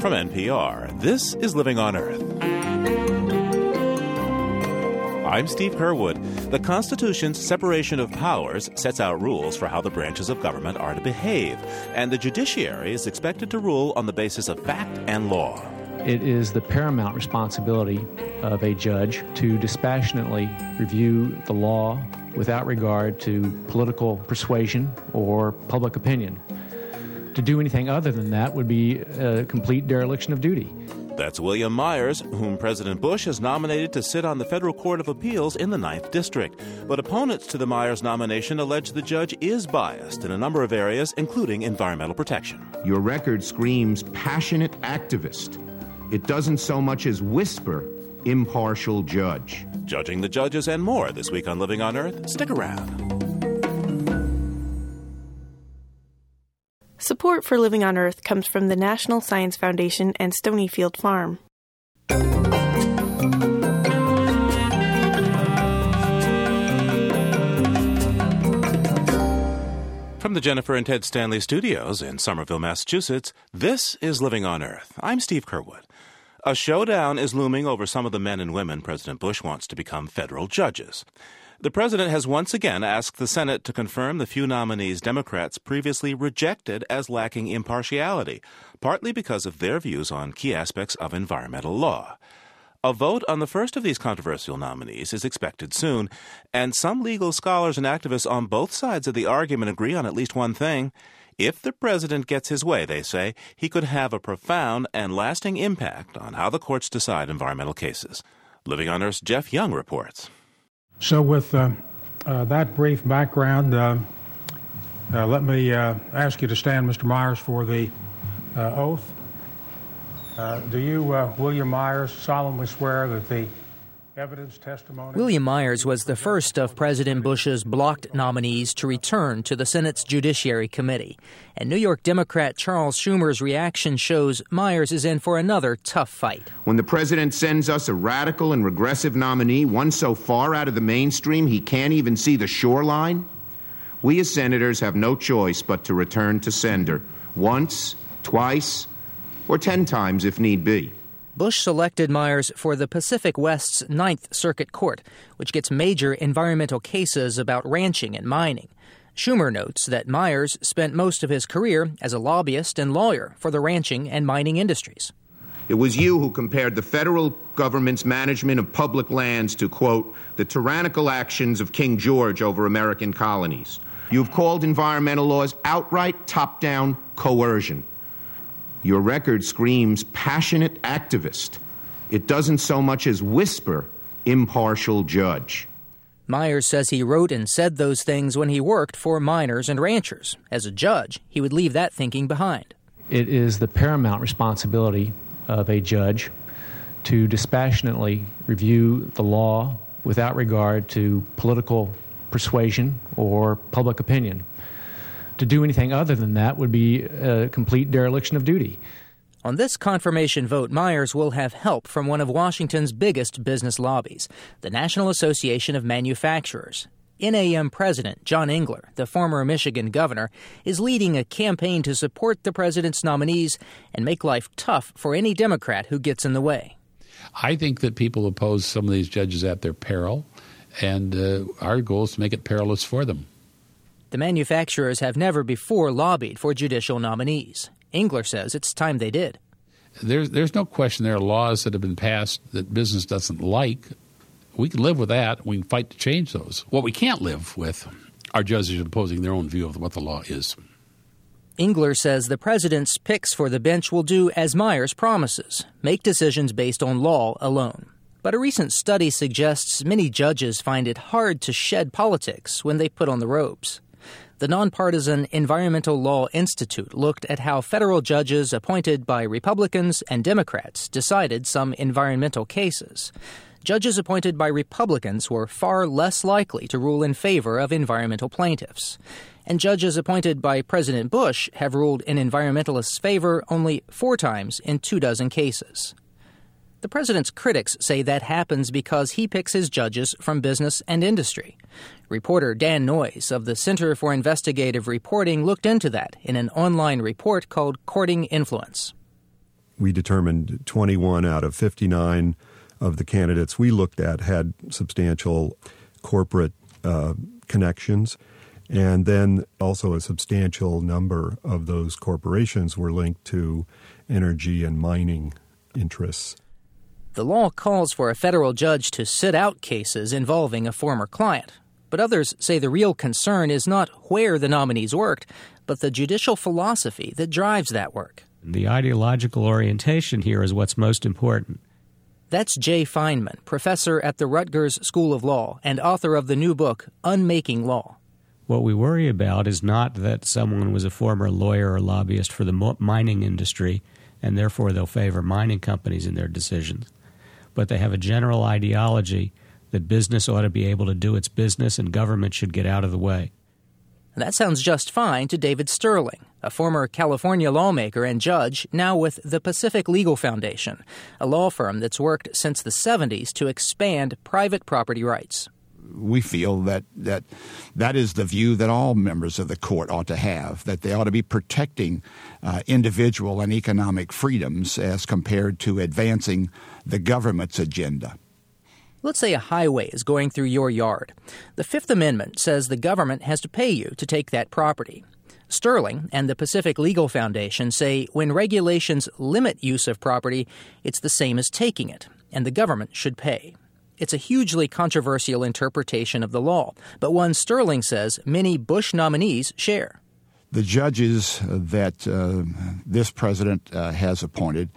From NPR, this is Living on Earth. I'm Steve Curwood. The Constitution's separation of powers sets out rules for how the branches of government are to behave, and the judiciary is expected to rule on the basis of fact and law. It is the paramount responsibility of a judge to dispassionately review the law without regard to political persuasion or public opinion. To do anything other than that would be a complete dereliction of duty. That's William Myers, whom President Bush has nominated to sit on the Federal Court of Appeals in the Ninth District. But opponents to the Myers nomination allege the judge is biased in a number of areas, including environmental protection. Your record screams passionate activist. It doesn't so much as whisper impartial judge. Judging the judges and more this week on Living on Earth. Stick around. Support for Living on Earth comes from the National Science Foundation and Stonyfield Farm. From the Jennifer and Ted Stanley studios in Somerville, Massachusetts, this is Living on Earth. I'm Steve Curwood. A showdown is looming over some of the men and women President Bush wants to become federal judges. The president has once again asked the Senate to confirm the few nominees Democrats previously rejected as lacking impartiality, partly because of their views on key aspects of environmental law. A vote on the first of these controversial nominees is expected soon, and some legal scholars and activists on both sides of the argument agree on at least one thing. If the president gets his way, they say, he could have a profound and lasting impact on how the courts decide environmental cases. Living on Earth's Jeff Young reports. So, with uh, uh, that brief background, uh, uh let me uh, ask you to stand, Mr. Myers, for the uh, oath. do you, William Myers, solemnly swear that the evidence testimony. William Myers was the first of President Bush's blocked nominees to return to the Senate's Judiciary Committee. And New York Democrat Charles Schumer's reaction shows Myers is in for another tough fight. When the president sends us a radical and regressive nominee, one so far out of the mainstream he can't even see the shoreline, we as senators have no choice but to return to sender once, twice, or ten times if need be. Bush selected Myers for the Pacific West's Ninth Circuit Court, which gets major environmental cases about ranching and mining. Schumer notes that Myers spent most of his career as a lobbyist and lawyer for the ranching and mining industries. It was you who compared the federal government's management of public lands to, quote, the tyrannical actions of King George over American colonies. You've called environmental laws outright top down coercion. Your record screams passionate activist. It doesn't so much as whisper impartial judge. Myers says he wrote and said those things when he worked for miners and ranchers. As a judge, he would leave that thinking behind. It is the paramount responsibility of a judge to dispassionately review the law without regard to political persuasion or public opinion to do anything other than that would be a complete dereliction of duty. On this confirmation vote, Myers will have help from one of Washington's biggest business lobbies, the National Association of Manufacturers. NAM President John Engler, the former Michigan governor, is leading a campaign to support the president's nominees and make life tough for any Democrat who gets in the way. I think that people oppose some of these judges at their peril, and uh, our goal is to make it perilous for them. The manufacturers have never before lobbied for judicial nominees. Engler says it's time they did. There's, there's no question there are laws that have been passed that business doesn't like. We can live with that. We can fight to change those. What we can't live with are judges imposing their own view of what the law is. Engler says the president's picks for the bench will do as Myers promises make decisions based on law alone. But a recent study suggests many judges find it hard to shed politics when they put on the robes. The nonpartisan Environmental Law Institute looked at how federal judges appointed by Republicans and Democrats decided some environmental cases. Judges appointed by Republicans were far less likely to rule in favor of environmental plaintiffs. And judges appointed by President Bush have ruled in environmentalists' favor only four times in two dozen cases. The president's critics say that happens because he picks his judges from business and industry. Reporter Dan Noyes of the Center for Investigative Reporting looked into that in an online report called Courting Influence. we determined 21 out of 59 of the candidates we looked at had substantial corporate uh, connections. And then also a substantial number of those corporations were linked to energy and mining interests. The law calls for a federal judge to sit out cases involving a former client. But others say the real concern is not where the nominees worked, but the judicial philosophy that drives that work. The ideological orientation here is what's most important. That's Jay Feinman, professor at the Rutgers School of Law and author of the new book, Unmaking Law. What we worry about is not that someone was a former lawyer or lobbyist for the mining industry and therefore they'll favor mining companies in their decisions, but they have a general ideology that business ought to be able to do its business and government should get out of the way. And that sounds just fine to David Stirling, a former California lawmaker and judge, now with the Pacific Legal Foundation, a law firm that's worked since the 70s to expand private property rights. We feel that, that that is the view that all members of the court ought to have, that they ought to be protecting uh, individual and economic freedoms as compared to advancing the government's agenda. Let's say a highway is going through your yard. The Fifth Amendment says the government has to pay you to take that property. Stirling and the Pacific Legal Foundation say when regulations limit use of property, it's the same as taking it, and the government should pay. It's a hugely controversial interpretation of the law, but one Stirling says many Bush nominees share. The judges that uh, this president uh, has appointed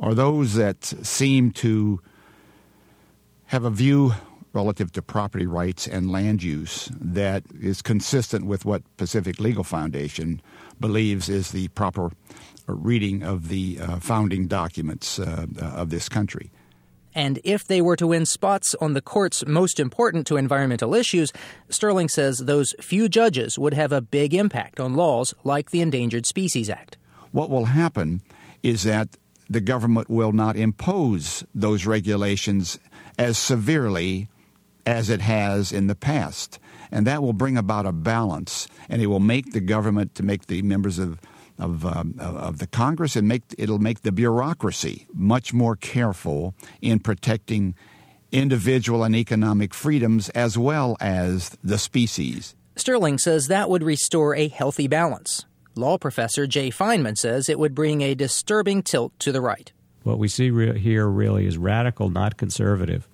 are those that seem to have a view relative to property rights and land use that is consistent with what Pacific Legal Foundation believes is the proper reading of the uh, founding documents uh, of this country. And if they were to win spots on the courts most important to environmental issues, Stirling says those few judges would have a big impact on laws like the Endangered Species Act. What will happen is that the government will not impose those regulations as severely as it has in the past. And that will bring about a balance, and it will make the government, to make the members of of, um, of the Congress, and make it'll make the bureaucracy much more careful in protecting individual and economic freedoms as well as the species. Stirling says that would restore a healthy balance. Law professor Jay Feinman says it would bring a disturbing tilt to the right. What we see re- here really is radical, not conservative,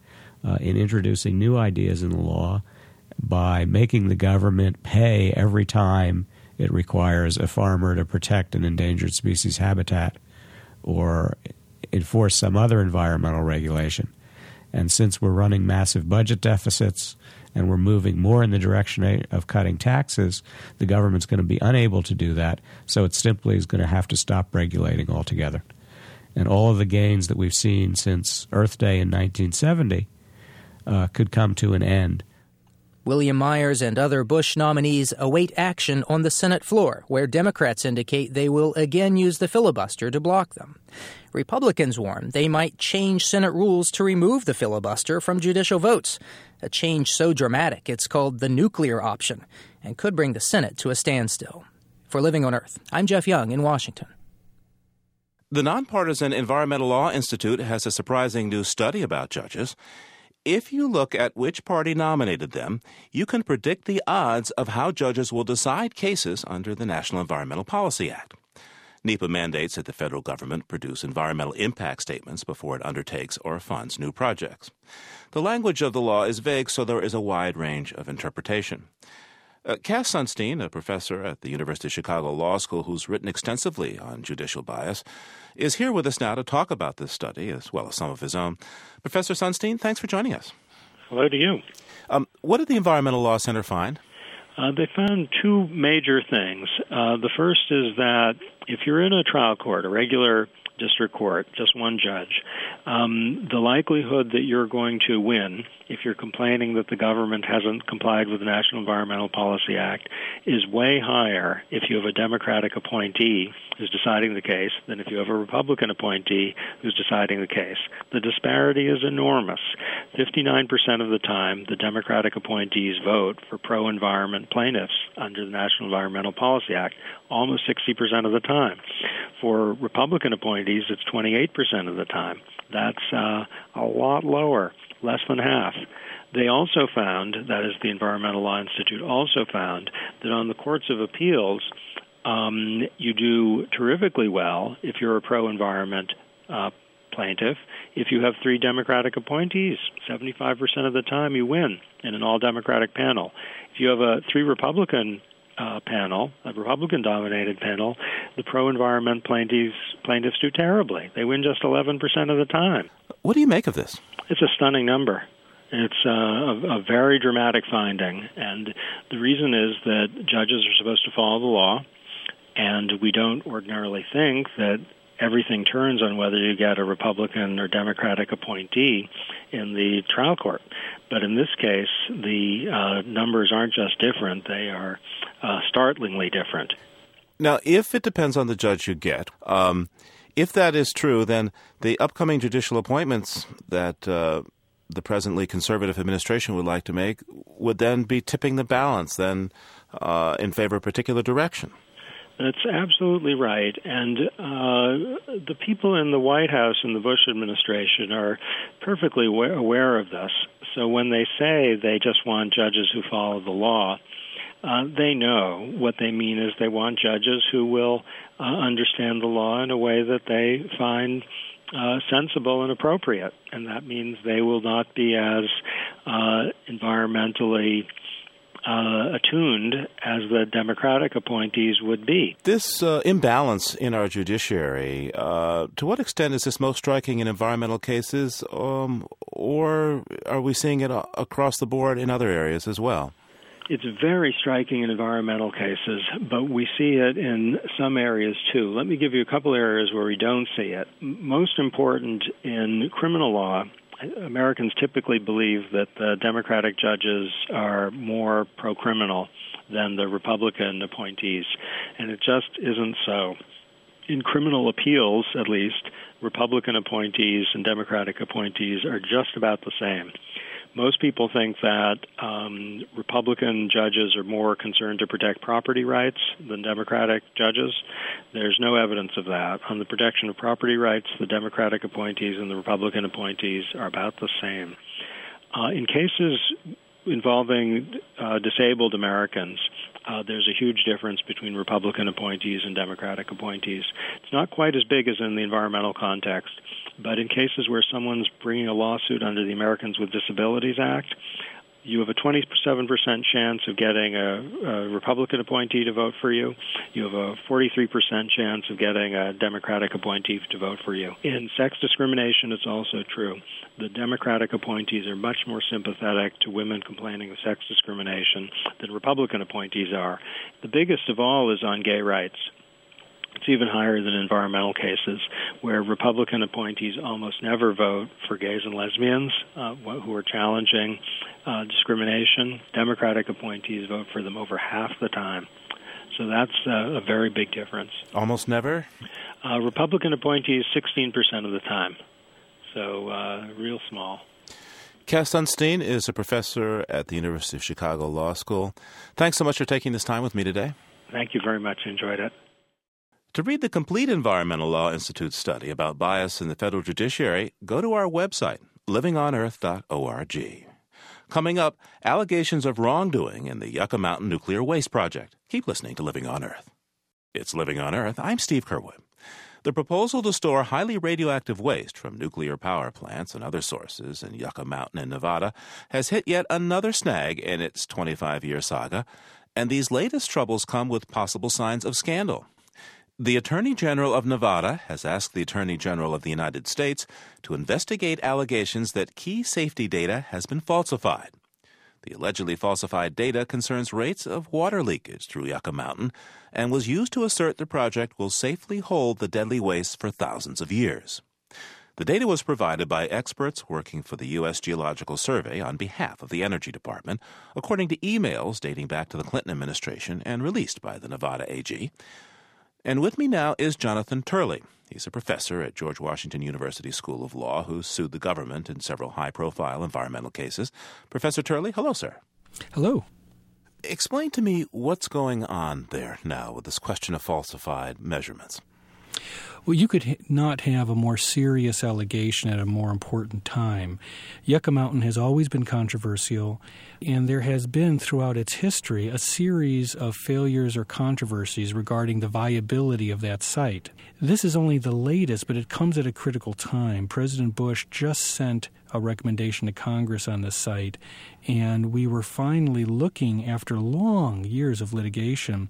uh, in introducing new ideas in the law by making the government pay every time it requires a farmer to protect an endangered species habitat or enforce some other environmental regulation. And since we're running massive budget deficits and we're moving more in the direction of cutting taxes, the government's going to be unable to do that. So it simply is going to have to stop regulating altogether and all of the gains that we've seen since Earth Day in 1970 uh, could come to an end. William Myers and other Bush nominees await action on the Senate floor, where Democrats indicate they will again use the filibuster to block them. Republicans warn they might change Senate rules to remove the filibuster from judicial votes, a change so dramatic it's called the nuclear option and could bring the Senate to a standstill. For Living on Earth, I'm Jeff Young in Washington. The Nonpartisan Environmental Law Institute has a surprising new study about judges. If you look at which party nominated them, you can predict the odds of how judges will decide cases under the National Environmental Policy Act. NEPA mandates that the federal government produce environmental impact statements before it undertakes or funds new projects. The language of the law is vague, so there is a wide range of interpretation. Uh, Cass Sunstein, a professor at the University of Chicago Law School who's written extensively on judicial bias, is here with us now to talk about this study as well as some of his own. Professor Sunstein, thanks for joining us. Hello to you. Um, what did the Environmental Law Center find? Uh, they found two major things. Uh, the first is that if you're in a trial court, a regular district court, just one judge, um, the likelihood that you're going to win if you're complaining that the government hasn't complied with the National Environmental Policy Act is way higher if you have a Democratic appointee who's deciding the case than if you have a Republican appointee who's deciding the case. The disparity is enormous. 59% of the time, the Democratic appointees vote for pro environment plaintiffs under the National Environmental Policy Act, almost 60% of the time. for Republican appointees, it's 28% of the time. That's uh, a lot lower, less than half. They also found, that is, the Environmental Law Institute also found, that on the courts of appeals, um, you do terrifically well if you're a pro environment uh, plaintiff if you have three Democratic appointees. 75% of the time you win in an all Democratic panel. If you have a three Republican uh, panel, a Republican dominated panel, the pro environment plaintiffs, plaintiffs do terribly. They win just 11% of the time. What do you make of this? It's a stunning number. It's uh, a, a very dramatic finding, and the reason is that judges are supposed to follow the law, and we don't ordinarily think that everything turns on whether you get a Republican or Democratic appointee in the trial court. But in this case, the uh, numbers aren't just different, they are uh, startlingly different. Now, if it depends on the judge you get, um, if that is true, then the upcoming judicial appointments that uh, the presently conservative administration would like to make would then be tipping the balance then uh, in favor of a particular direction. That's absolutely right. And uh, the people in the White House and the Bush administration are perfectly aware of this. So when they say they just want judges who follow the law, uh, they know what they mean is they want judges who will uh, understand the law in a way that they find uh, sensible and appropriate. And that means they will not be as uh, environmentally uh, attuned as the Democratic appointees would be. This uh, imbalance in our judiciary, uh, to what extent is this most striking in environmental cases, um, or are we seeing it across the board in other areas as well? It's very striking in environmental cases, but we see it in some areas too. Let me give you a couple areas where we don't see it. Most important in criminal law Americans typically believe that the Democratic judges are more pro criminal than the Republican appointees, and it just isn't so. In criminal appeals, at least, Republican appointees and Democratic appointees are just about the same. Most people think that um, Republican judges are more concerned to protect property rights than Democratic judges. There's no evidence of that. On the protection of property rights, the Democratic appointees and the Republican appointees are about the same. Uh, in cases involving uh, disabled Americans, uh, there's a huge difference between Republican appointees and Democratic appointees. It's not quite as big as in the environmental context, but in cases where someone's bringing a lawsuit under the Americans with Disabilities Act, you have a 27% chance of getting a, a, Republican appointee to vote for you. You have a 43% chance of getting a Democratic appointee to vote for you. In sex discrimination, it's also true. The Democratic appointees are much more sympathetic to women complaining of sex discrimination than Republican appointees are. The biggest of all is on gay rights. It's even higher than environmental cases, where Republican appointees almost never vote for gays and lesbians uh, who are challenging uh, discrimination. Democratic appointees vote for them over half the time. So that's uh, a very big difference. Almost never? Uh, Republican appointees, 16% of the time. So uh, real small. Cass Sunstein is a professor at the University of Chicago Law School. Thanks so much for taking this time with me today. Thank you very much. Enjoyed it. To read the complete Environmental Law Institute study about bias in the federal judiciary, go to our website, livingonearth.org. Coming up, allegations of wrongdoing in the Yucca Mountain Nuclear Waste Project. Keep listening to Living on Earth. It's Living on Earth. I'm Steve Curwood. The proposal to store highly radioactive waste from nuclear power plants and other sources in Yucca Mountain in Nevada has hit yet another snag in its 25 year saga, and these latest troubles come with possible signs of scandal. The Attorney General of Nevada has asked the Attorney General of the United States to investigate allegations that key safety data has been falsified. The allegedly falsified data concerns rates of water leakage through Yucca Mountain and was used to assert the project will safely hold the deadly waste for thousands of years. The data was provided by experts working for the U.S. Geological Survey on behalf of the Energy Department, according to emails dating back to the Clinton administration and released by the Nevada AG. And with me now is Jonathan Turley. He's a professor at George Washington University School of Law who sued the government in several high profile environmental cases. Professor Turley, hello, sir. Hello. Explain to me what's going on there now with this question of falsified measurements. Well, you could not have a more serious allegation at a more important time. Yucca Mountain has always been controversial, and there has been throughout its history a series of failures or controversies regarding the viability of that site. This is only the latest, but it comes at a critical time. President Bush just sent a recommendation to Congress on this site, and we were finally looking after long years of litigation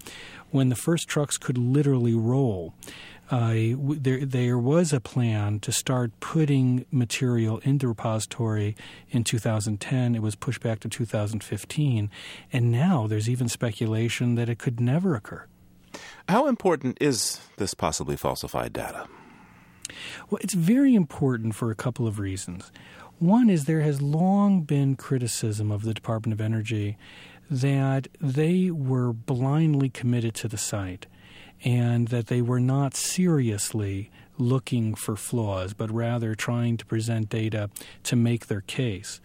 when the first trucks could literally roll. Uh, there, there was a plan to start putting material in the repository in 2010. It was pushed back to 2015, and now there's even speculation that it could never occur. How important is this possibly falsified data? Well, it's very important for a couple of reasons. One is there has long been criticism of the Department of Energy that they were blindly committed to the site and that they were not seriously looking for flaws, but rather trying to present data to make their case.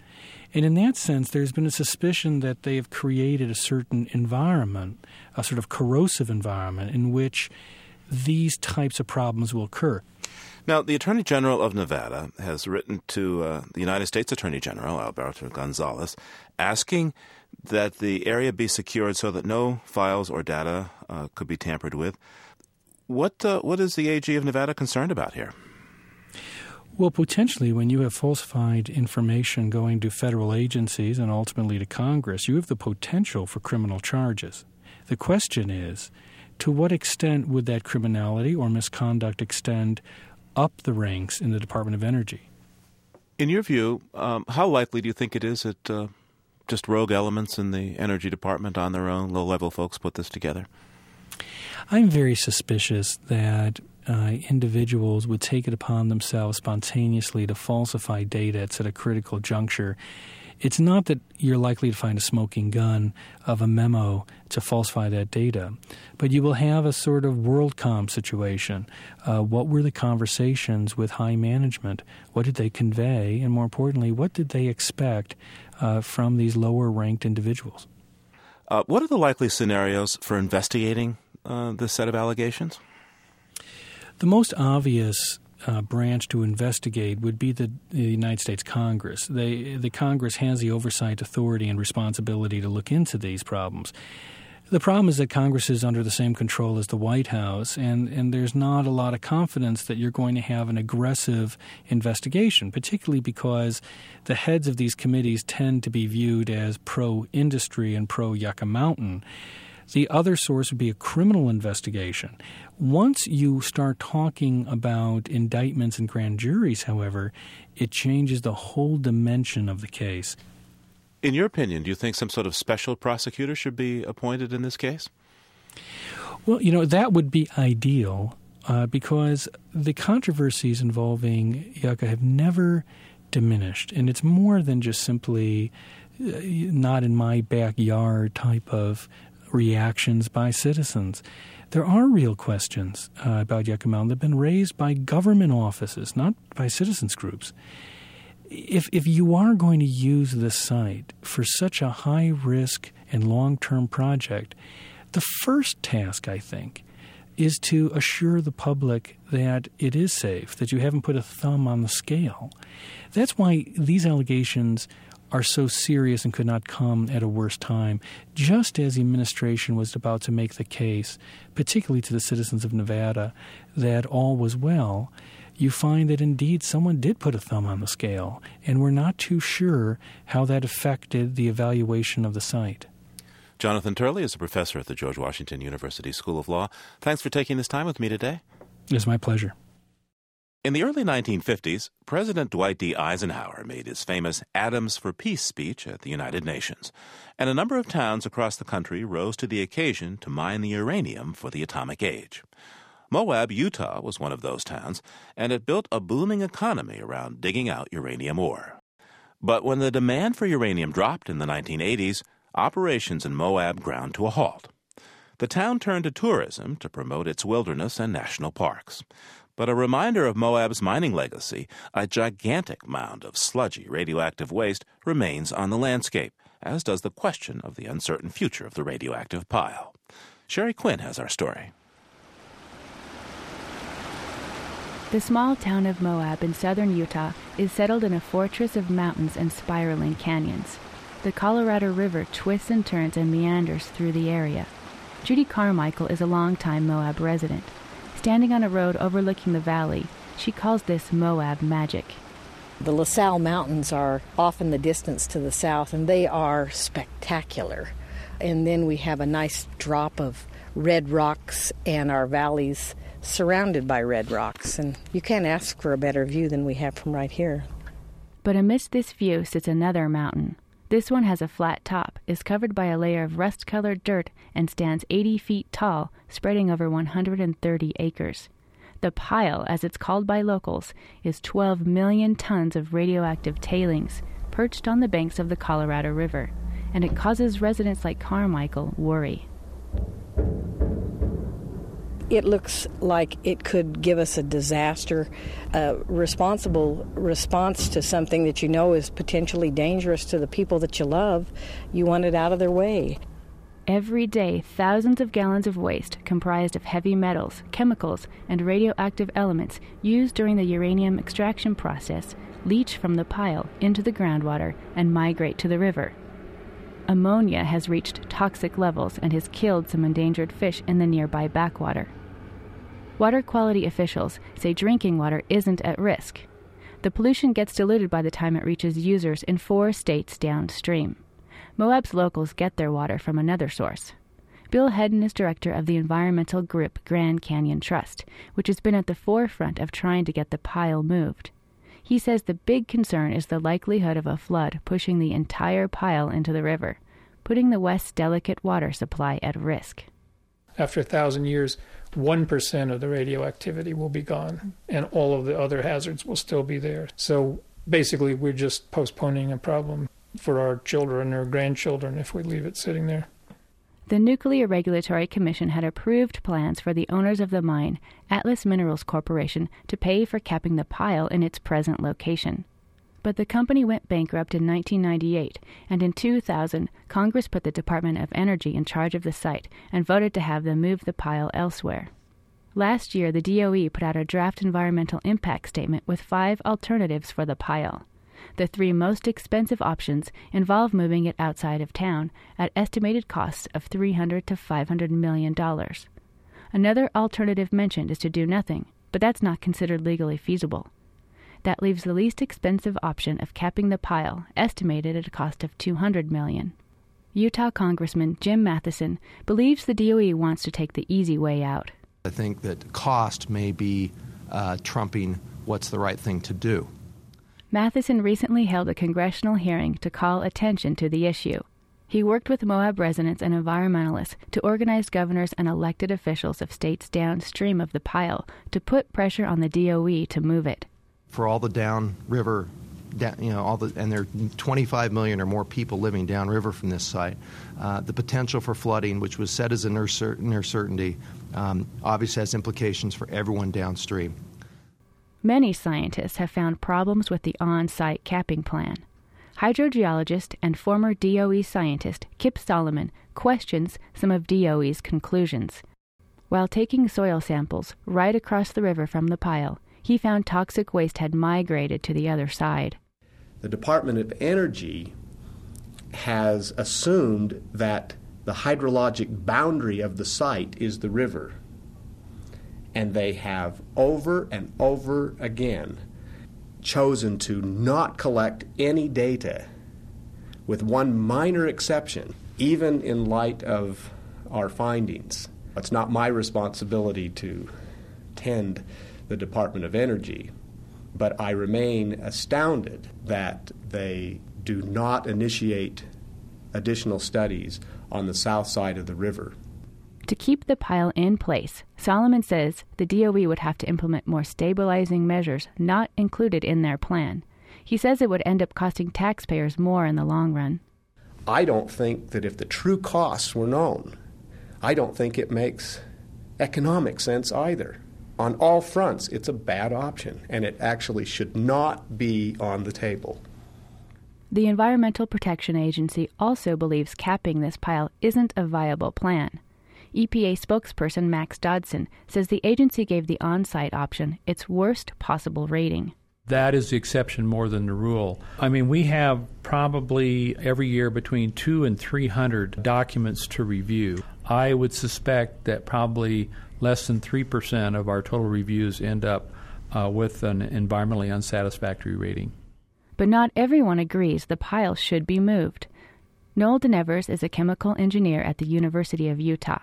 And in that sense, there's been a suspicion that they have created a certain environment, a sort of corrosive environment, in which these types of problems will occur. Now, the Attorney General of Nevada has written to uh, the United States Attorney General, Alberto Gonzales, asking that the area be secured so that no files or data uh, could be tampered with. What uh, what is the AG of Nevada concerned about here? Well, potentially, when you have falsified information going to federal agencies and ultimately to Congress, you have the potential for criminal charges. The question is to what extent would that criminality or misconduct extend up the ranks in the Department of Energy? In your view, um, how likely do you think it is that uh, just rogue elements in the energy department on their own, low level folks, put this together? I'm very suspicious that uh, individuals would take it upon themselves spontaneously to falsify data at a critical juncture. It's not that you're likely to find a smoking gun of a memo to falsify that data, but you will have a sort of WorldCom situation. Uh, what were the conversations with high management? What did they convey? And more importantly, what did they expect uh, from these lower ranked individuals. Uh, what are the likely scenarios for investigating uh, this set of allegations? The most obvious uh, branch to investigate would be the, the, United States Congress. They, the Congress has the oversight authority and responsibility to look into these problems. The problem is that Congress is under the same control as the White House, and, and there's not a lot of confidence that you're going to have an aggressive investigation, particularly because the heads of these committees tend to be viewed as pro industry and pro Yucca Mountain. The other source would be a criminal investigation. Once you start talking about indictments and grand juries, however, it changes the whole dimension of the case. In your opinion, do you think some sort of special prosecutor should be appointed in this case? Well, you know, that would be ideal uh, because the controversies involving Yucca have never diminished. And it's more than just simply uh, not in my backyard type of reactions by citizens. There are real questions uh, about Yucca Mountain that have been raised by government offices, not by citizens groups if if you are going to use this site for such a high risk and long term project, the first task I think is to assure the public that it is safe, that you haven't put a thumb on the scale. That's why these allegations are so serious and could not come at a worse time, just as the administration was about to make the case, particularly to the citizens of Nevada, that all was well you find that indeed someone did put a thumb on the scale, and we're not too sure how that affected the evaluation of the site. Jonathan Turley is a professor at the George Washington University School of Law. Thanks for taking this time with me today. It's my pleasure. In the early 1950s, President Dwight D. Eisenhower made his famous Atoms for Peace speech at the United Nations, and a number of towns across the country rose to the occasion to mine the uranium for the atomic age. Moab, Utah was one of those towns, and it built a booming economy around digging out uranium ore. But when the demand for uranium dropped in the 1980s, operations in Moab ground to a halt. The town turned to tourism to promote its wilderness and national parks. But a reminder of Moab's mining legacy, a gigantic mound of sludgy radioactive waste remains on the landscape, as does the question of the uncertain future of the radioactive pile. Sheri Quinn has our story. The small town of Moab in southern Utah is settled in a fortress of mountains and spiraling canyons. The Colorado River twists and turns and meanders through the area. Judy Carmichael is a longtime Moab resident. Standing on a road overlooking the valley, she calls this Moab magic. The La Sal Mountains are off in the distance to the south, and they are spectacular. And then we have a nice drop of red rocks and our valleys surrounded by red rocks. And you can't ask for a better view than we have from right here. But amidst this view sits another mountain. This one has a flat top, is covered by a layer of rust colored dirt, and stands 80 feet tall, spreading over 130 acres. The pile, as it's called by locals, is 12 million tons of radioactive tailings perched on the banks of the Colorado River, and it causes residents like Carmichael worry. It looks like it could give us a disaster, responsible response to something that you know is potentially dangerous to the people that you love. You want it out of their way. Every day, thousands of gallons of waste comprised of heavy metals, chemicals, and radioactive elements used during the uranium extraction process leach from the pile into the groundwater and migrate to the river. Ammonia has reached toxic levels and has killed some endangered fish in the nearby backwater. Water quality officials say drinking water isn't at risk. The pollution gets diluted by the time it reaches users in four states downstream. Moab's locals get their water from another source. Bill Hedden is director of the environmental group Grand Canyon Trust, which has been at the forefront of trying to get the pile moved. He says the big concern is the likelihood of a flood pushing the entire pile into the river, putting the West's delicate water supply at risk. After a thousand years, 1% of the radioactivity will be gone, and all of the other hazards will still be there. So basically, we're just postponing a problem for our children or grandchildren if we leave it sitting there. The Nuclear Regulatory Commission had approved plans for the owners of the mine, Atlas Minerals Corporation, to pay for capping the pile in its present location. But the company went bankrupt in 1998, and in 2000, Congress put the Department of Energy in charge of the site and voted to have them move the pile elsewhere. Last year, the DOE put out a draft environmental impact statement with five alternatives for the pile. The three most expensive options involve moving it outside of town at estimated costs of 300 to 500 million dollars. Another alternative mentioned is to do nothing, but that's not considered legally feasible. That leaves the least expensive option of capping the pile, estimated at a cost of 200 million. Utah Congressman Jim Matheson believes the DOE wants to take the easy way out. I think that cost may be uh, trumping what's the right thing to do. Matheson recently held a congressional hearing to call attention to the issue. He worked with Moab residents and environmentalists to organize governors and elected officials of states downstream of the pile to put pressure on the DOE to move it. For all the downriver, you know, all the and there are 25 million or more people living downriver from this site. Uh, the potential for flooding, which was set as a near, near certainty, um, obviously has implications for everyone downstream. Many scientists have found problems with the on site capping plan. Hydrogeologist and former DOE scientist Kip Solomon questions some of DOE's conclusions. While taking soil samples right across the river from the pile, he found toxic waste had migrated to the other side. The Department of Energy has assumed that the hydrologic boundary of the site is the river and they have over and over again chosen to not collect any data, with one minor exception, even in light of our findings. It's not my responsibility to tend the Department of Energy, but I remain astounded that they do not initiate additional studies on the south side of the river. To keep the pile in place, Solomon says the DOE would have to implement more stabilizing measures not included in their plan. He says it would end up costing taxpayers more in the long run. I don't think that if the true costs were known, I don't think it makes economic sense either. On all fronts, it's a bad option, and it actually should not be on the table. The Environmental Protection Agency also believes capping this pile isn't a viable plan. EPA spokesperson Max Dodson says the agency gave the on site option its worst possible rating. That is the exception more than the rule. I mean, we have probably every year between two and 300 documents to review. I would suspect that probably less than 3% of our total reviews end up uh, with an environmentally unsatisfactory rating. But not everyone agrees the pile should be moved. Noel DeNevers is a chemical engineer at the University of Utah.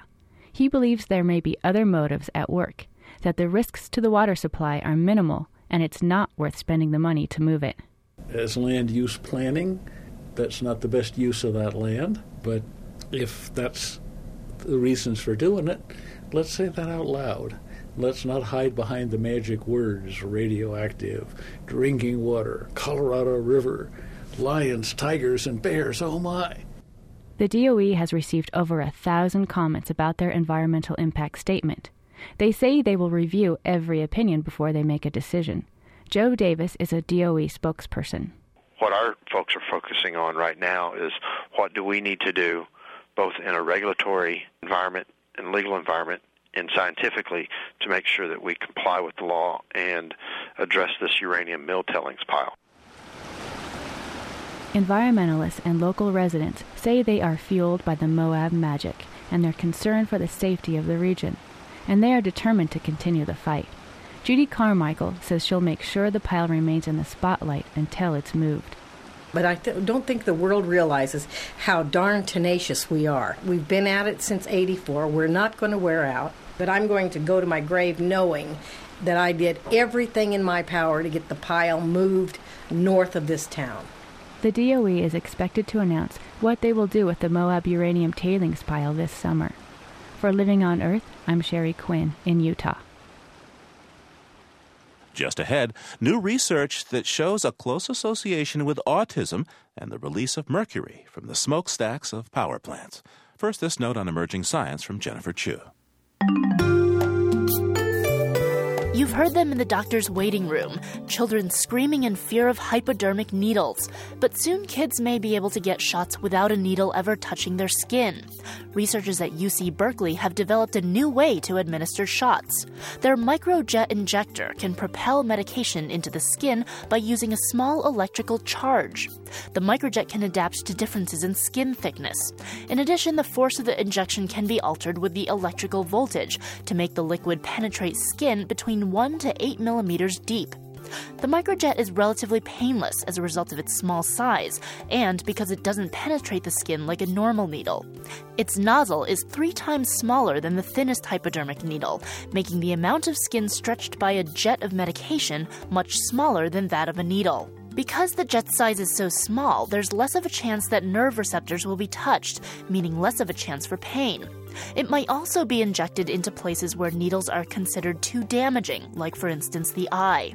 He believes there may be other motives at work, that the risks to the water supply are minimal and it's not worth spending the money to move it. As land use planning, that's not the best use of that land, but if that's the reasons for doing it, let's say that out loud. Let's not hide behind the magic words radioactive, drinking water, Colorado River, lions, tigers, and bears. Oh my. The DOE has received over a thousand comments about their environmental impact statement. They say they will review every opinion before they make a decision. Joe Davis is a DOE spokesperson. What our folks are focusing on right now is what do we need to do, both in a regulatory environment and legal environment and scientifically, to make sure that we comply with the law and address this uranium mill tailings pile. Environmentalists and local residents say they are fueled by the Moab magic and their concern for the safety of the region and they are determined to continue the fight. Judy Carmichael says she'll make sure the pile remains in the spotlight until it's moved. But I th- don't think the world realizes how darn tenacious we are. We've been at it since 84. We're not going to wear out. But I'm going to go to my grave knowing that I did everything in my power to get the pile moved north of this town. The DOE is expected to announce what they will do with the Moab uranium tailings pile this summer. For Living on Earth, I'm Sheri Quinn in Utah. Just ahead, new research that shows a close association with autism and the release of mercury from the smokestacks of power plants. First, this note on emerging science from Jennifer Chu. You've heard them in the doctor's waiting room, children screaming in fear of hypodermic needles. But soon kids may be able to get shots without a needle ever touching their skin. Researchers at UC Berkeley have developed a new way to administer shots. Their microjet injector can propel medication into the skin by using a small electrical charge. The microjet can adapt to differences in skin thickness. In addition, the force of the injection can be altered with the electrical voltage to make the liquid penetrate skin between 1 to 8 millimeters deep. The microjet is relatively painless as a result of its small size and because it doesn't penetrate the skin like a normal needle. Its nozzle is three times smaller than the thinnest hypodermic needle, making the amount of skin stretched by a jet of medication much smaller than that of a needle. Because the jet size is so small, there's less of a chance that nerve receptors will be touched, meaning less of a chance for pain. It might also be injected into places where needles are considered too damaging, like for instance the eye.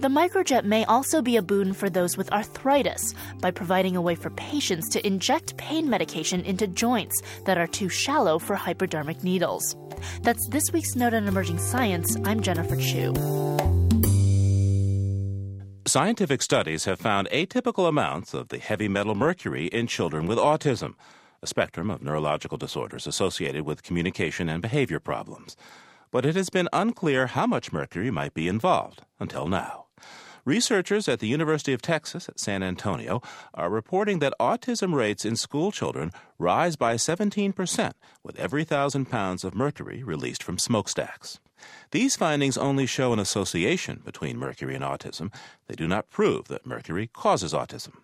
The microjet may also be a boon for those with arthritis by providing a way for patients to inject pain medication into joints that are too shallow for hypodermic needles. That's this week's Note on Emerging Science. I'm Jennifer Chu. Scientific studies have found atypical amounts of the heavy metal mercury in children with autism, a spectrum of neurological disorders associated with communication and behavior problems. But it has been unclear how much mercury might be involved until now. Researchers at the University of Texas at San Antonio are reporting that autism rates in school children rise by 17% with every thousand pounds of mercury released from smokestacks. These findings only show an association between mercury and autism. They do not prove that mercury causes autism.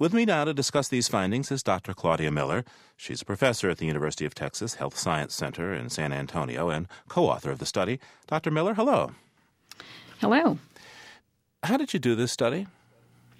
With me now to discuss these findings is Dr. Claudia Miller. She's a professor at the University of Texas Health Science Center in San Antonio and co author of the study. Dr. Miller, hello. Hello. How did you do this study?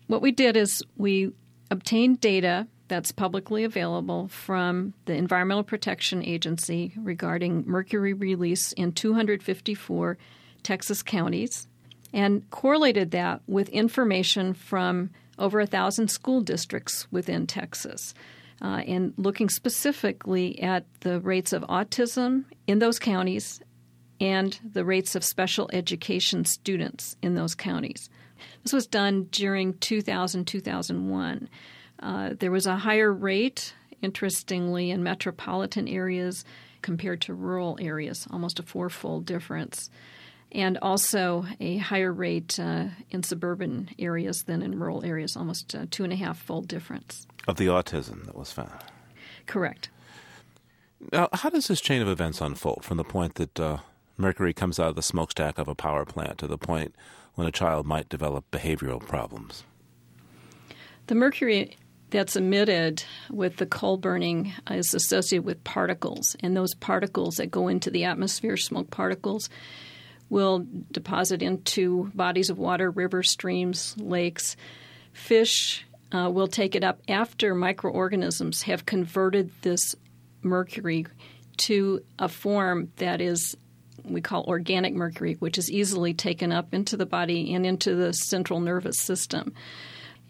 What we did is we obtained data that's publicly available from the Environmental Protection Agency regarding mercury release in 254 Texas counties and correlated that with information from over a thousand school districts within Texas. Uh, and looking specifically at the rates of autism in those counties and the rates of special education students in those counties. This was done during 2000 2001. Uh, there was a higher rate, interestingly, in metropolitan areas compared to rural areas, almost a fourfold difference. And also a higher rate uh, in suburban areas than in rural areas, almost a two and a half fold difference. Of the autism that was found? Correct. Now, how does this chain of events unfold from the point that uh, mercury comes out of the smokestack of a power plant to the point when a child might develop behavioral problems? The mercury that's emitted with the coal burning is associated with particles, and those particles that go into the atmosphere, smoke particles, will deposit into bodies of water, rivers, streams, lakes. Fish uh, will take it up after microorganisms have converted this mercury to a form that is we call organic mercury, which is easily taken up into the body and into the central nervous system.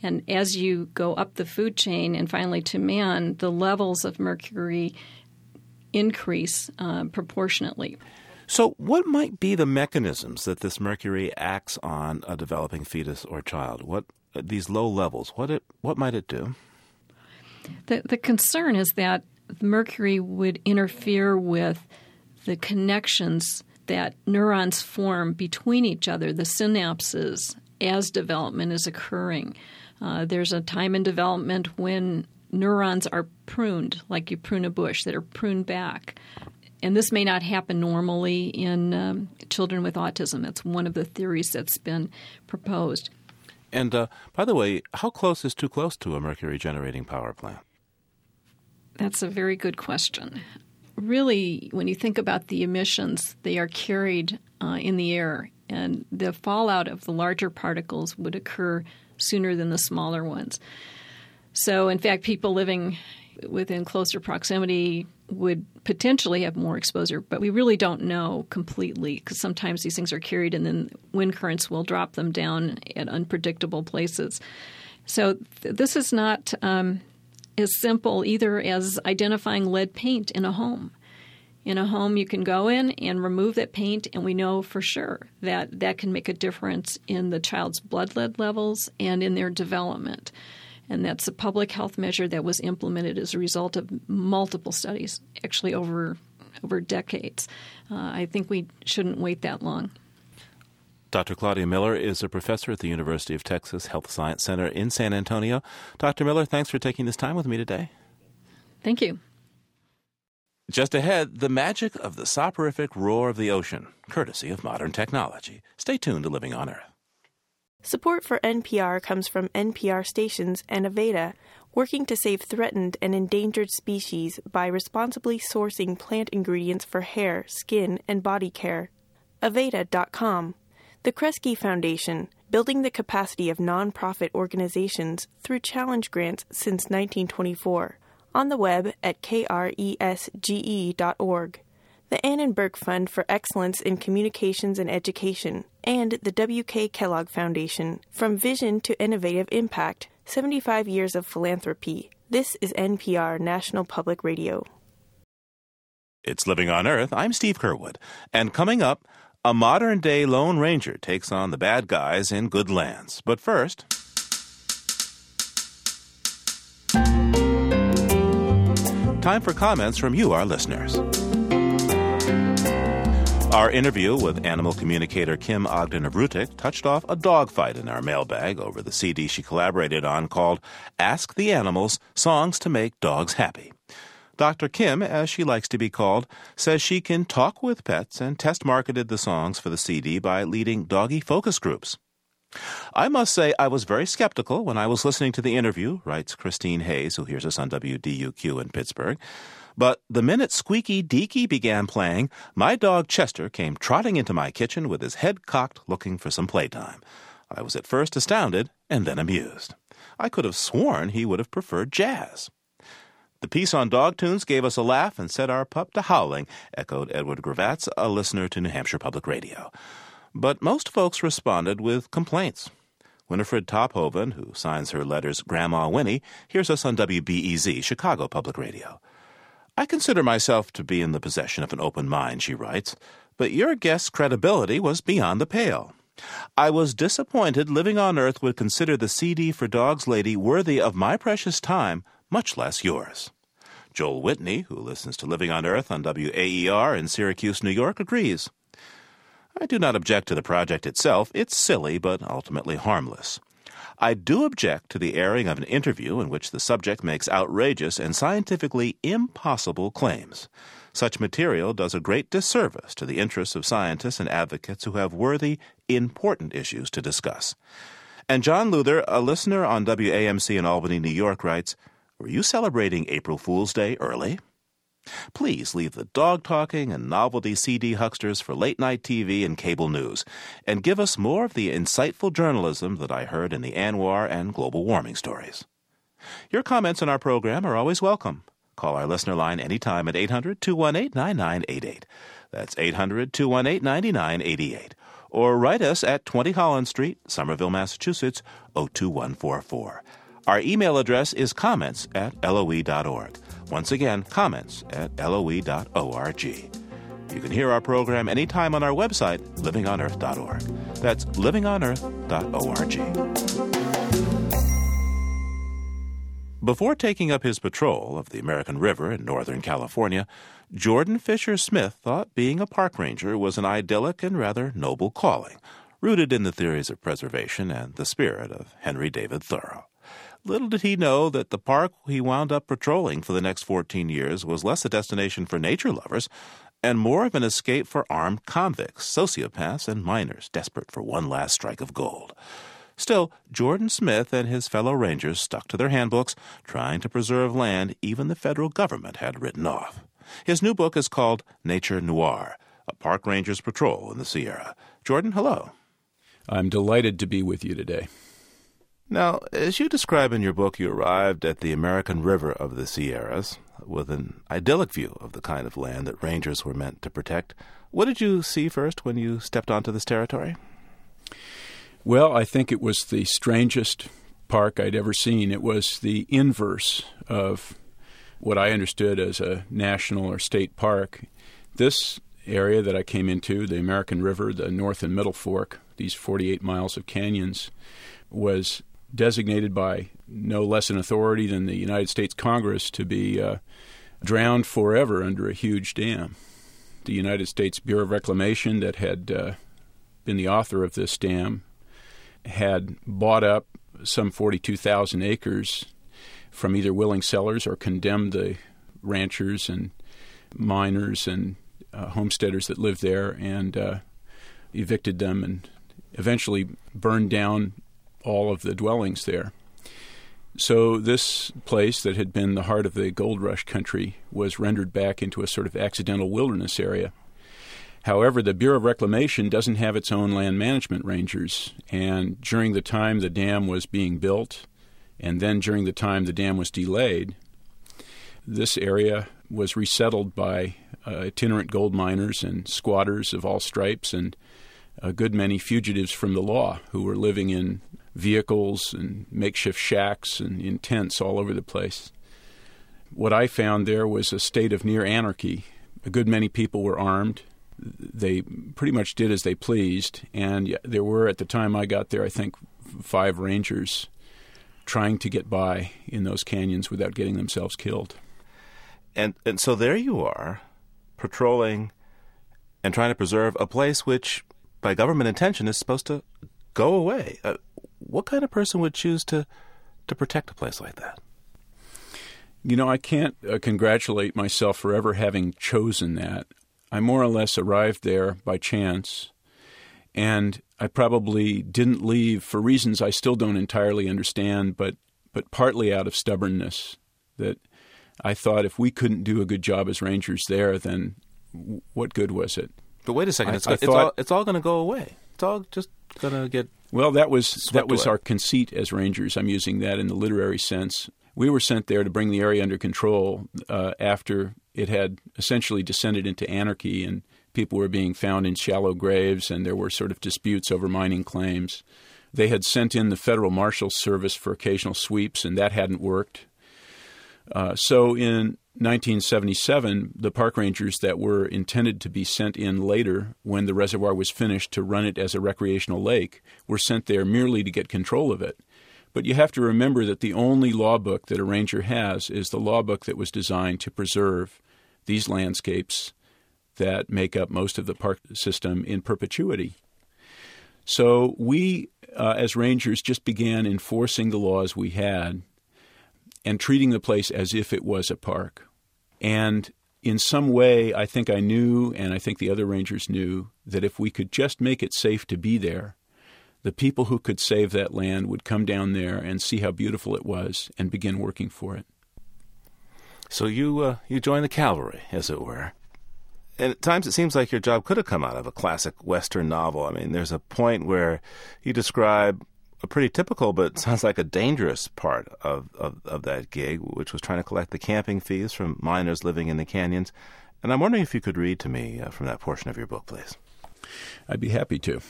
And as you go up the food chain and finally to man, the levels of mercury increase uh, proportionately. So, what might be the mechanisms that this mercury acts on a developing fetus or child? What these low levels? What it what might it do? The the concern is that mercury would interfere with the connections that neurons form between each other, the synapses, as development is occurring. Uh, there's a time in development when neurons are pruned, like you prune a bush, that are pruned back. And this may not happen normally in um, children with autism. That's one of the theories that's been proposed. And uh, by the way, how close is too close to a mercury generating power plant? That's a very good question. Really, when you think about the emissions, they are carried uh, in the air, and the fallout of the larger particles would occur sooner than the smaller ones. So, in fact, people living within closer proximity would potentially have more exposure, but we really don't know completely because sometimes these things are carried and then wind currents will drop them down at unpredictable places. So, th- this is not um, as simple either as identifying lead paint in a home. In a home, you can go in and remove that paint, and we know for sure that that can make a difference in the child's blood lead levels and in their development. And that's a public health measure that was implemented as a result of multiple studies, actually over over decades. Uh, I think we shouldn't wait that long. Dr. Claudia Miller is a professor at the University of Texas Health Science Center in San Antonio. Dr. Miller, thanks for taking this time with me today. Thank you. Just ahead, the magic of the soporific roar of the ocean, courtesy of modern technology. Stay tuned to Living on Earth. Support for NPR comes from NPR stations and Aveda, working to save threatened and endangered species by responsibly sourcing plant ingredients for hair, skin, and body care. Aveda.com. The Kresge Foundation, building the capacity of nonprofit organizations through challenge grants since 1924. On the web at kresge.org. The Annenberg Fund for Excellence in Communications and Education, and the W.K. Kellogg Foundation. From Vision to Innovative Impact 75 Years of Philanthropy. This is NPR National Public Radio. It's Living on Earth. I'm Steve Curwood. And coming up, a modern day Lone Ranger takes on the bad guys in good lands. But first. Time for comments from you, our listeners. Our interview with animal communicator Kim Ogden of Rutik touched off a dogfight in our mailbag over the CD she collaborated on called Ask the Animals Songs to Make Dogs Happy. Dr. Kim, as she likes to be called, says she can talk with pets and test marketed the songs for the CD by leading doggy focus groups. I must say I was very skeptical when I was listening to the interview, writes Christine Hayes, who hears us on WDUQ in Pittsburgh. But the minute Squeaky Deaky began playing, my dog Chester came trotting into my kitchen with his head cocked looking for some playtime. I was at first astounded and then amused. I could have sworn he would have preferred jazz. The piece on dog tunes gave us a laugh and set our pup to howling, echoed Edward Gravatz, a listener to New Hampshire Public Radio. But most folks responded with complaints. Winifred Tophoven, who signs her letters Grandma Winnie, hears us on WBEZ, Chicago Public Radio. I consider myself to be in the possession of an open mind, she writes, but your guest's credibility was beyond the pale. I was disappointed Living on Earth would consider the CD for Dogs Lady worthy of my precious time, much less yours. Joel Whitney, who listens to Living on Earth on WAER in Syracuse, New York, agrees. I do not object to the project itself. It's silly, but ultimately harmless. I do object to the airing of an interview in which the subject makes outrageous and scientifically impossible claims. Such material does a great disservice to the interests of scientists and advocates who have worthy, important issues to discuss. And John Luther, a listener on WAMC in Albany, New York, writes Were you celebrating April Fool's Day early? Please leave the dog talking and novelty CD hucksters for late night TV and cable news, and give us more of the insightful journalism that I heard in the ANWR and global warming stories. Your comments on our program are always welcome. Call our listener line anytime at 800 218 9988. That's 800 218 9988. Or write us at 20 Holland Street, Somerville, Massachusetts 02144. Our email address is comments at loe.org. Once again, comments at loe.org. You can hear our program anytime on our website, livingonearth.org. That's livingonearth.org. Before taking up his patrol of the American River in Northern California, Jordan Fisher Smith thought being a park ranger was an idyllic and rather noble calling, rooted in the theories of preservation and the spirit of Henry David Thoreau. Little did he know that the park he wound up patrolling for the next 14 years was less a destination for nature lovers and more of an escape for armed convicts, sociopaths, and miners desperate for one last strike of gold. Still, Jordan Smith and his fellow rangers stuck to their handbooks, trying to preserve land even the federal government had written off. His new book is called Nature Noir A Park Ranger's Patrol in the Sierra. Jordan, hello. I'm delighted to be with you today. Now, as you describe in your book, you arrived at the American River of the Sierras with an idyllic view of the kind of land that rangers were meant to protect. What did you see first when you stepped onto this territory? Well, I think it was the strangest park I'd ever seen. It was the inverse of what I understood as a national or state park. This area that I came into, the American River, the North and Middle Fork, these 48 miles of canyons, was designated by no less an authority than the United States Congress to be uh, drowned forever under a huge dam. The United States Bureau of Reclamation, that had uh, been the author of this dam, had bought up some 42,000 acres from either willing sellers or condemned the ranchers and miners and uh, homesteaders that lived there and uh, evicted them and eventually burned down all of the dwellings there. So, this place that had been the heart of the gold rush country was rendered back into a sort of accidental wilderness area. However, the Bureau of Reclamation doesn't have its own land management rangers, and during the time the dam was being built, and then during the time the dam was delayed, this area was resettled by uh, itinerant gold miners and squatters of all stripes and a good many fugitives from the law who were living in vehicles and makeshift shacks and in tents all over the place. What I found there was a state of near anarchy. A good many people were armed. They pretty much did as they pleased, and there were, at the time I got there, I think five rangers trying to get by in those canyons without getting themselves killed. And and so there you are, patrolling and trying to preserve a place which, by government intention, is supposed to go away. Uh, what kind of person would choose to to protect a place like that? You know, I can't uh, congratulate myself for ever having chosen that. I more or less arrived there by chance, and I probably didn't leave for reasons I still don't entirely understand, but but partly out of stubbornness. That I thought if we couldn't do a good job as rangers there, then what good was it? But wait a second, I, it's, I it's thought, all it's all going to go away. All just going to get well. That was that was away. our conceit as rangers. I'm using that in the literary sense. We were sent there to bring the area under control uh, after it had essentially descended into anarchy and people were being found in shallow graves and there were sort of disputes over mining claims. They had sent in the Federal Marshal Service for occasional sweeps, and that hadn't worked. Uh, so in 1977, the park rangers that were intended to be sent in later when the reservoir was finished to run it as a recreational lake were sent there merely to get control of it. But you have to remember that the only law book that a ranger has is the law book that was designed to preserve these landscapes that make up most of the park system in perpetuity. So we, uh, as rangers, just began enforcing the laws we had and treating the place as if it was a park. And in some way, I think I knew, and I think the other rangers knew, that if we could just make it safe to be there, the people who could save that land would come down there and see how beautiful it was and begin working for it. So you uh, you joined the cavalry, as it were. And at times it seems like your job could have come out of a classic Western novel. I mean, there's a point where you describe a pretty typical, but sounds like a dangerous part of, of, of that gig, which was trying to collect the camping fees from miners living in the canyons. And I'm wondering if you could read to me uh, from that portion of your book, please. I'd be happy to.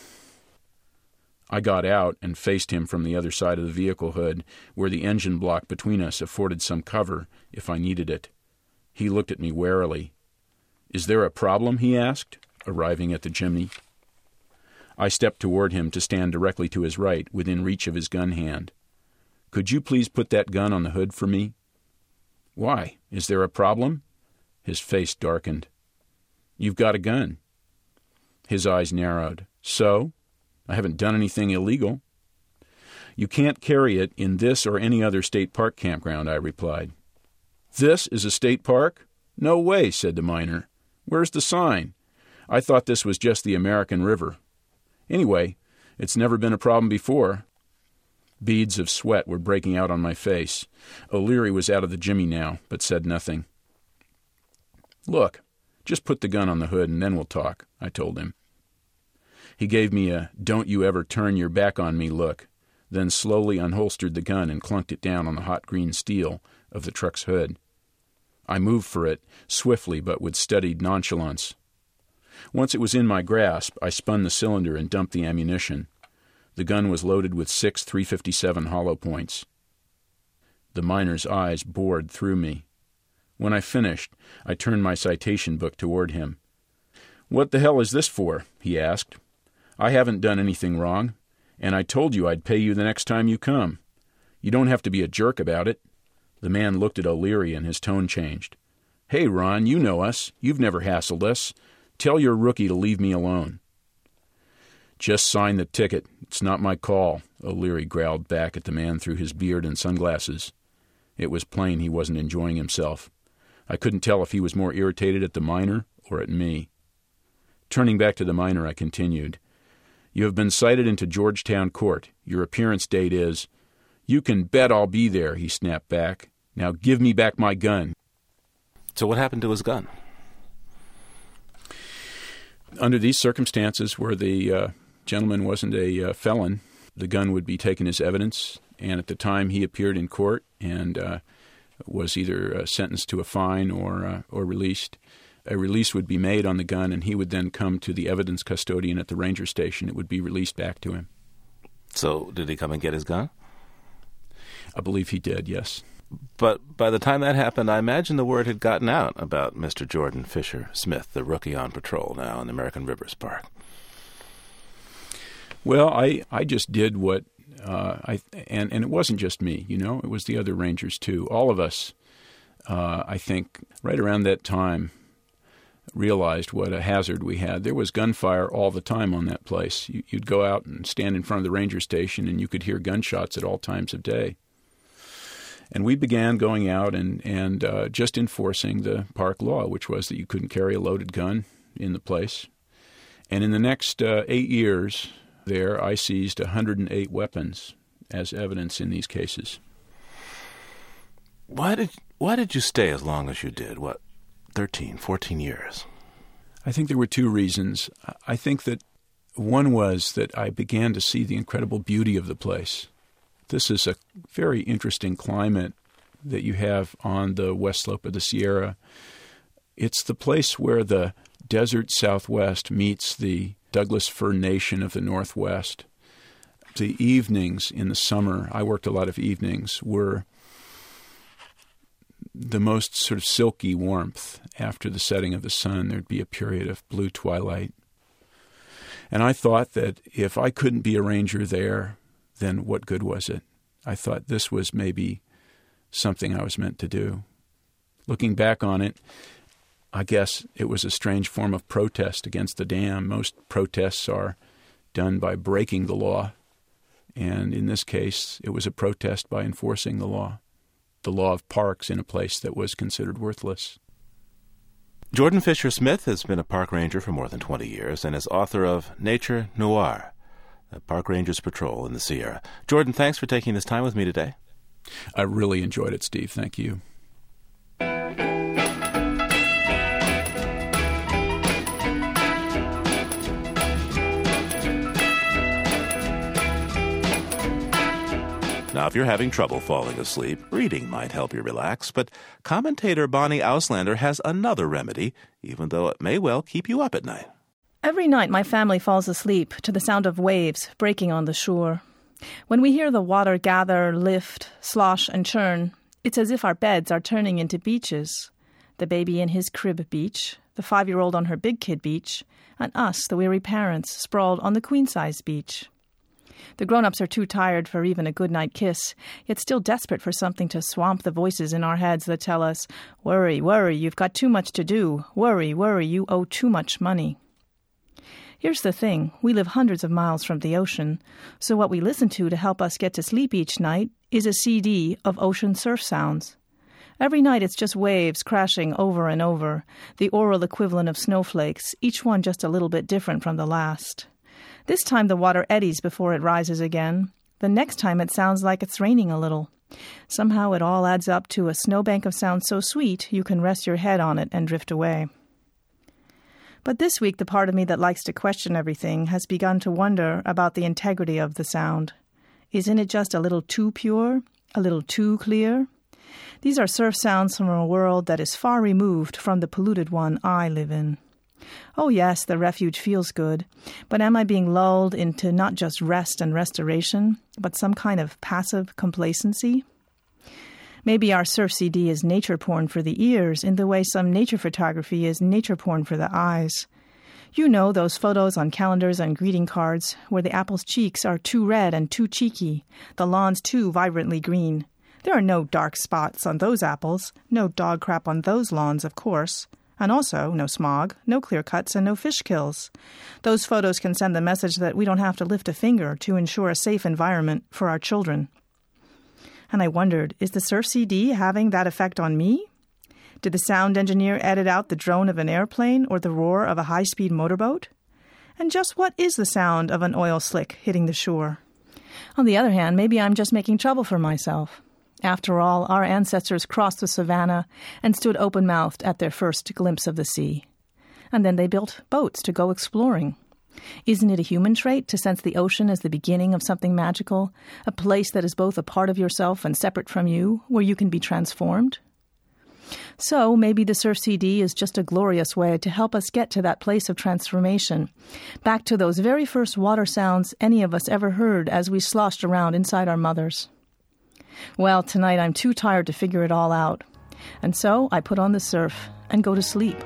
I got out and faced him from the other side of the vehicle hood, where the engine block between us afforded some cover if I needed it. He looked at me warily. Is there a problem? he asked, arriving at the chimney. I stepped toward him to stand directly to his right, within reach of his gun hand. Could you please put that gun on the hood for me? Why? Is there a problem? His face darkened. You've got a gun. His eyes narrowed. So? I haven't done anything illegal. You can't carry it in this or any other state park campground, I replied. This is a state park? No way, said the miner. Where's the sign? I thought this was just the American River. Anyway, it's never been a problem before. Beads of sweat were breaking out on my face. O'Leary was out of the jimmy now, but said nothing. Look, just put the gun on the hood and then we'll talk, I told him. He gave me a don't you ever turn your back on me look, then slowly unholstered the gun and clunked it down on the hot green steel of the truck's hood. I moved for it, swiftly but with studied nonchalance. Once it was in my grasp, I spun the cylinder and dumped the ammunition. The gun was loaded with six 357 hollow points. The miner's eyes bored through me. When I finished, I turned my citation book toward him. What the hell is this for? he asked. I haven't done anything wrong, and I told you I'd pay you the next time you come. You don't have to be a jerk about it. The man looked at O'Leary and his tone changed. Hey, Ron, you know us. You've never hassled us. Tell your rookie to leave me alone. Just sign the ticket. It's not my call, O'Leary growled back at the man through his beard and sunglasses. It was plain he wasn't enjoying himself. I couldn't tell if he was more irritated at the miner or at me. Turning back to the miner, I continued. You have been cited into Georgetown Court. Your appearance date is. You can bet I'll be there, he snapped back. Now give me back my gun. So, what happened to his gun? Under these circumstances, where the uh, gentleman wasn't a uh, felon, the gun would be taken as evidence. And at the time he appeared in court and uh, was either uh, sentenced to a fine or uh, or released, a release would be made on the gun, and he would then come to the evidence custodian at the ranger station. It would be released back to him. So, did he come and get his gun? I believe he did, yes. But by the time that happened, I imagine the word had gotten out about Mr. Jordan Fisher Smith, the rookie on patrol now in the American Rivers Park. Well, I, I just did what uh, I and and it wasn't just me, you know, it was the other rangers too. All of us, uh, I think, right around that time, realized what a hazard we had. There was gunfire all the time on that place. You, would go out and stand in front of the ranger station, and you could hear gunshots at all times of day. And we began going out and and uh, just enforcing the park law, which was that you couldn't carry a loaded gun in the place. And in the next uh, eight years, there I seized 108 weapons as evidence in these cases. Why did why did you stay as long as you did? What 13, 14 years? I think there were two reasons. I think that one was that I began to see the incredible beauty of the place. This is a very interesting climate that you have on the west slope of the Sierra. It's the place where the desert southwest meets the Douglas fir nation of the northwest. The evenings in the summer, I worked a lot of evenings, were the most sort of silky warmth after the setting of the sun. There'd be a period of blue twilight. And I thought that if I couldn't be a ranger there, then what good was it? I thought this was maybe something I was meant to do. Looking back on it, I guess it was a strange form of protest against the dam. Most protests are done by breaking the law, and in this case, it was a protest by enforcing the law, the law of parks in a place that was considered worthless. Jordan Fisher Smith has been a park ranger for more than 20 years and is author of Nature Noir, Park Rangers Patrol in the Sierra. Jordan, thanks for taking this time with me today. I really enjoyed it, Steve. Thank you. Now, if you're having trouble falling asleep, reading might help you relax, but commentator Bonnie Auslander has another remedy, even though it may well keep you up at night. Every night, my family falls asleep to the sound of waves breaking on the shore. When we hear the water gather, lift, slosh, and churn, it's as if our beds are turning into beaches. The baby in his crib beach, the five year old on her big kid beach, and us, the weary parents, sprawled on the queen size beach. The grown ups are too tired for even a good night kiss, yet still desperate for something to swamp the voices in our heads that tell us, Worry, worry, you've got too much to do. Worry, worry, you owe too much money. Here's the thing we live hundreds of miles from the ocean, so what we listen to to help us get to sleep each night is a CD of ocean surf sounds. Every night it's just waves crashing over and over, the oral equivalent of snowflakes, each one just a little bit different from the last. This time the water eddies before it rises again. The next time it sounds like it's raining a little. Somehow it all adds up to a snowbank of sound so sweet you can rest your head on it and drift away. But this week, the part of me that likes to question everything has begun to wonder about the integrity of the sound. Isn't it just a little too pure? A little too clear? These are surf sounds from a world that is far removed from the polluted one I live in. Oh, yes, the refuge feels good, but am I being lulled into not just rest and restoration, but some kind of passive complacency? Maybe our surf CD is nature porn for the ears in the way some nature photography is nature porn for the eyes. You know those photos on calendars and greeting cards where the apple's cheeks are too red and too cheeky, the lawns too vibrantly green. There are no dark spots on those apples, no dog crap on those lawns, of course. And also, no smog, no clear cuts, and no fish kills. Those photos can send the message that we don't have to lift a finger to ensure a safe environment for our children. And I wondered, is the Surf CD having that effect on me? Did the sound engineer edit out the drone of an airplane or the roar of a high speed motorboat? And just what is the sound of an oil slick hitting the shore? On the other hand, maybe I'm just making trouble for myself. After all, our ancestors crossed the savannah and stood open mouthed at their first glimpse of the sea. And then they built boats to go exploring. Isn't it a human trait to sense the ocean as the beginning of something magical, a place that is both a part of yourself and separate from you, where you can be transformed? So maybe the Surf CD is just a glorious way to help us get to that place of transformation, back to those very first water sounds any of us ever heard as we sloshed around inside our mothers. Well, tonight I'm too tired to figure it all out. And so I put on the surf and go to sleep.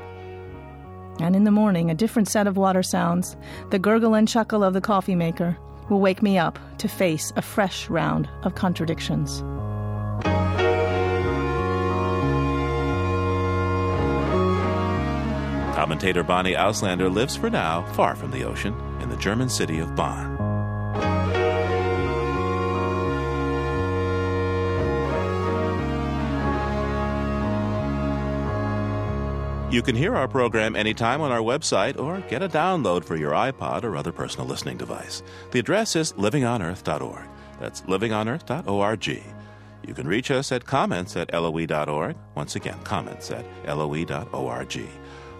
And in the morning, a different set of water sounds, the gurgle and chuckle of the coffee maker, will wake me up to face a fresh round of contradictions. Commentator Bonnie Auslander lives for now far from the ocean in the German city of Bonn. You can hear our program anytime on our website or get a download for your iPod or other personal listening device. The address is livingonearth.org. That's livingonearth.org. You can reach us at comments at loe.org. Once again, comments at loe.org.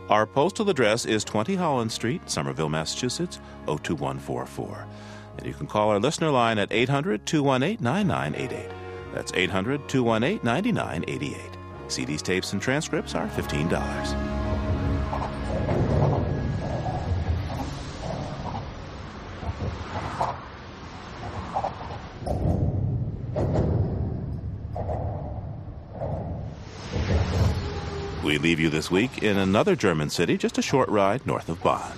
Our postal address is 20 Holland Street, Somerville, Massachusetts, 02144. And you can call our listener line at 800 218 9988. That's 800 218 9988. CDs, tapes, and transcripts are $15. We leave you this week in another German city just a short ride north of Bonn.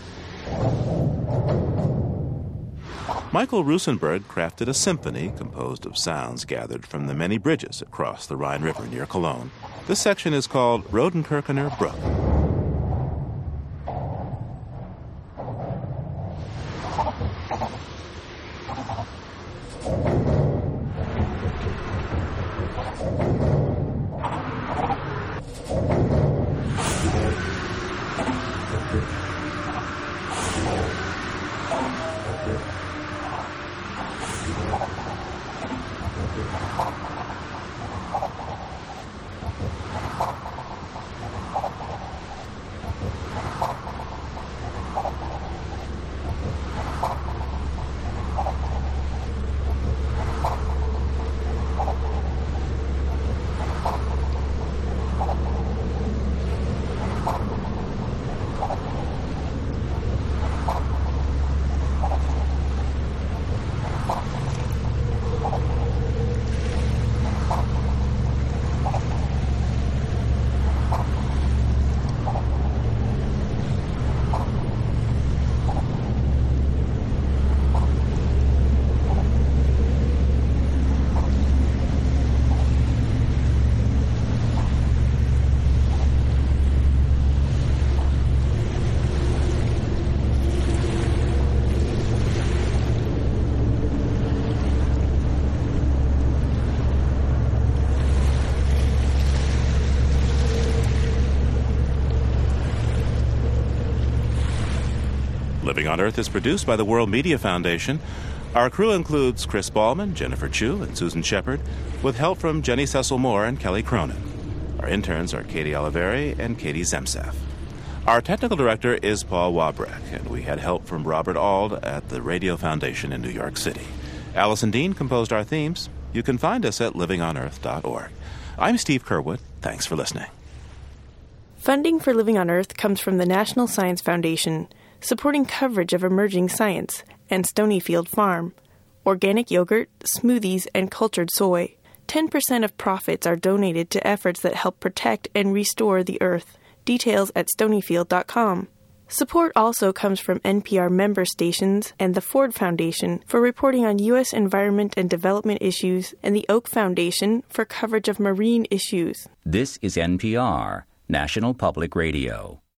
Michael Rusenberg crafted a symphony composed of sounds gathered from the many bridges across the Rhine River near Cologne. This section is called Rodenkirchener Brücke. Living on Earth is produced by the World Media Foundation. Our crew includes Chris Ballman, Jennifer Chu, and Susan Shepard, with help from Jenny Cecil Moore and Kelly Cronin. Our interns are Katie Oliveri and Katie Zemsef. Our technical director is Paul Wabreck, and we had help from Robert Auld at the Radio Foundation in New York City. Allison Dean composed our themes. You can find us at livingonearth.org. I'm Steve Curwood. Thanks for listening. Funding for Living on Earth comes from the National Science Foundation, supporting coverage of emerging science, and Stonyfield Farm. Organic yogurt, smoothies, and cultured soy. 10% of profits are donated to efforts that help protect and restore the earth. Details at stonyfield.com. Support also comes from NPR member stations and the Ford Foundation for reporting on U.S. environment and development issues, and the Oak Foundation for coverage of marine issues. This is NPR, National Public Radio.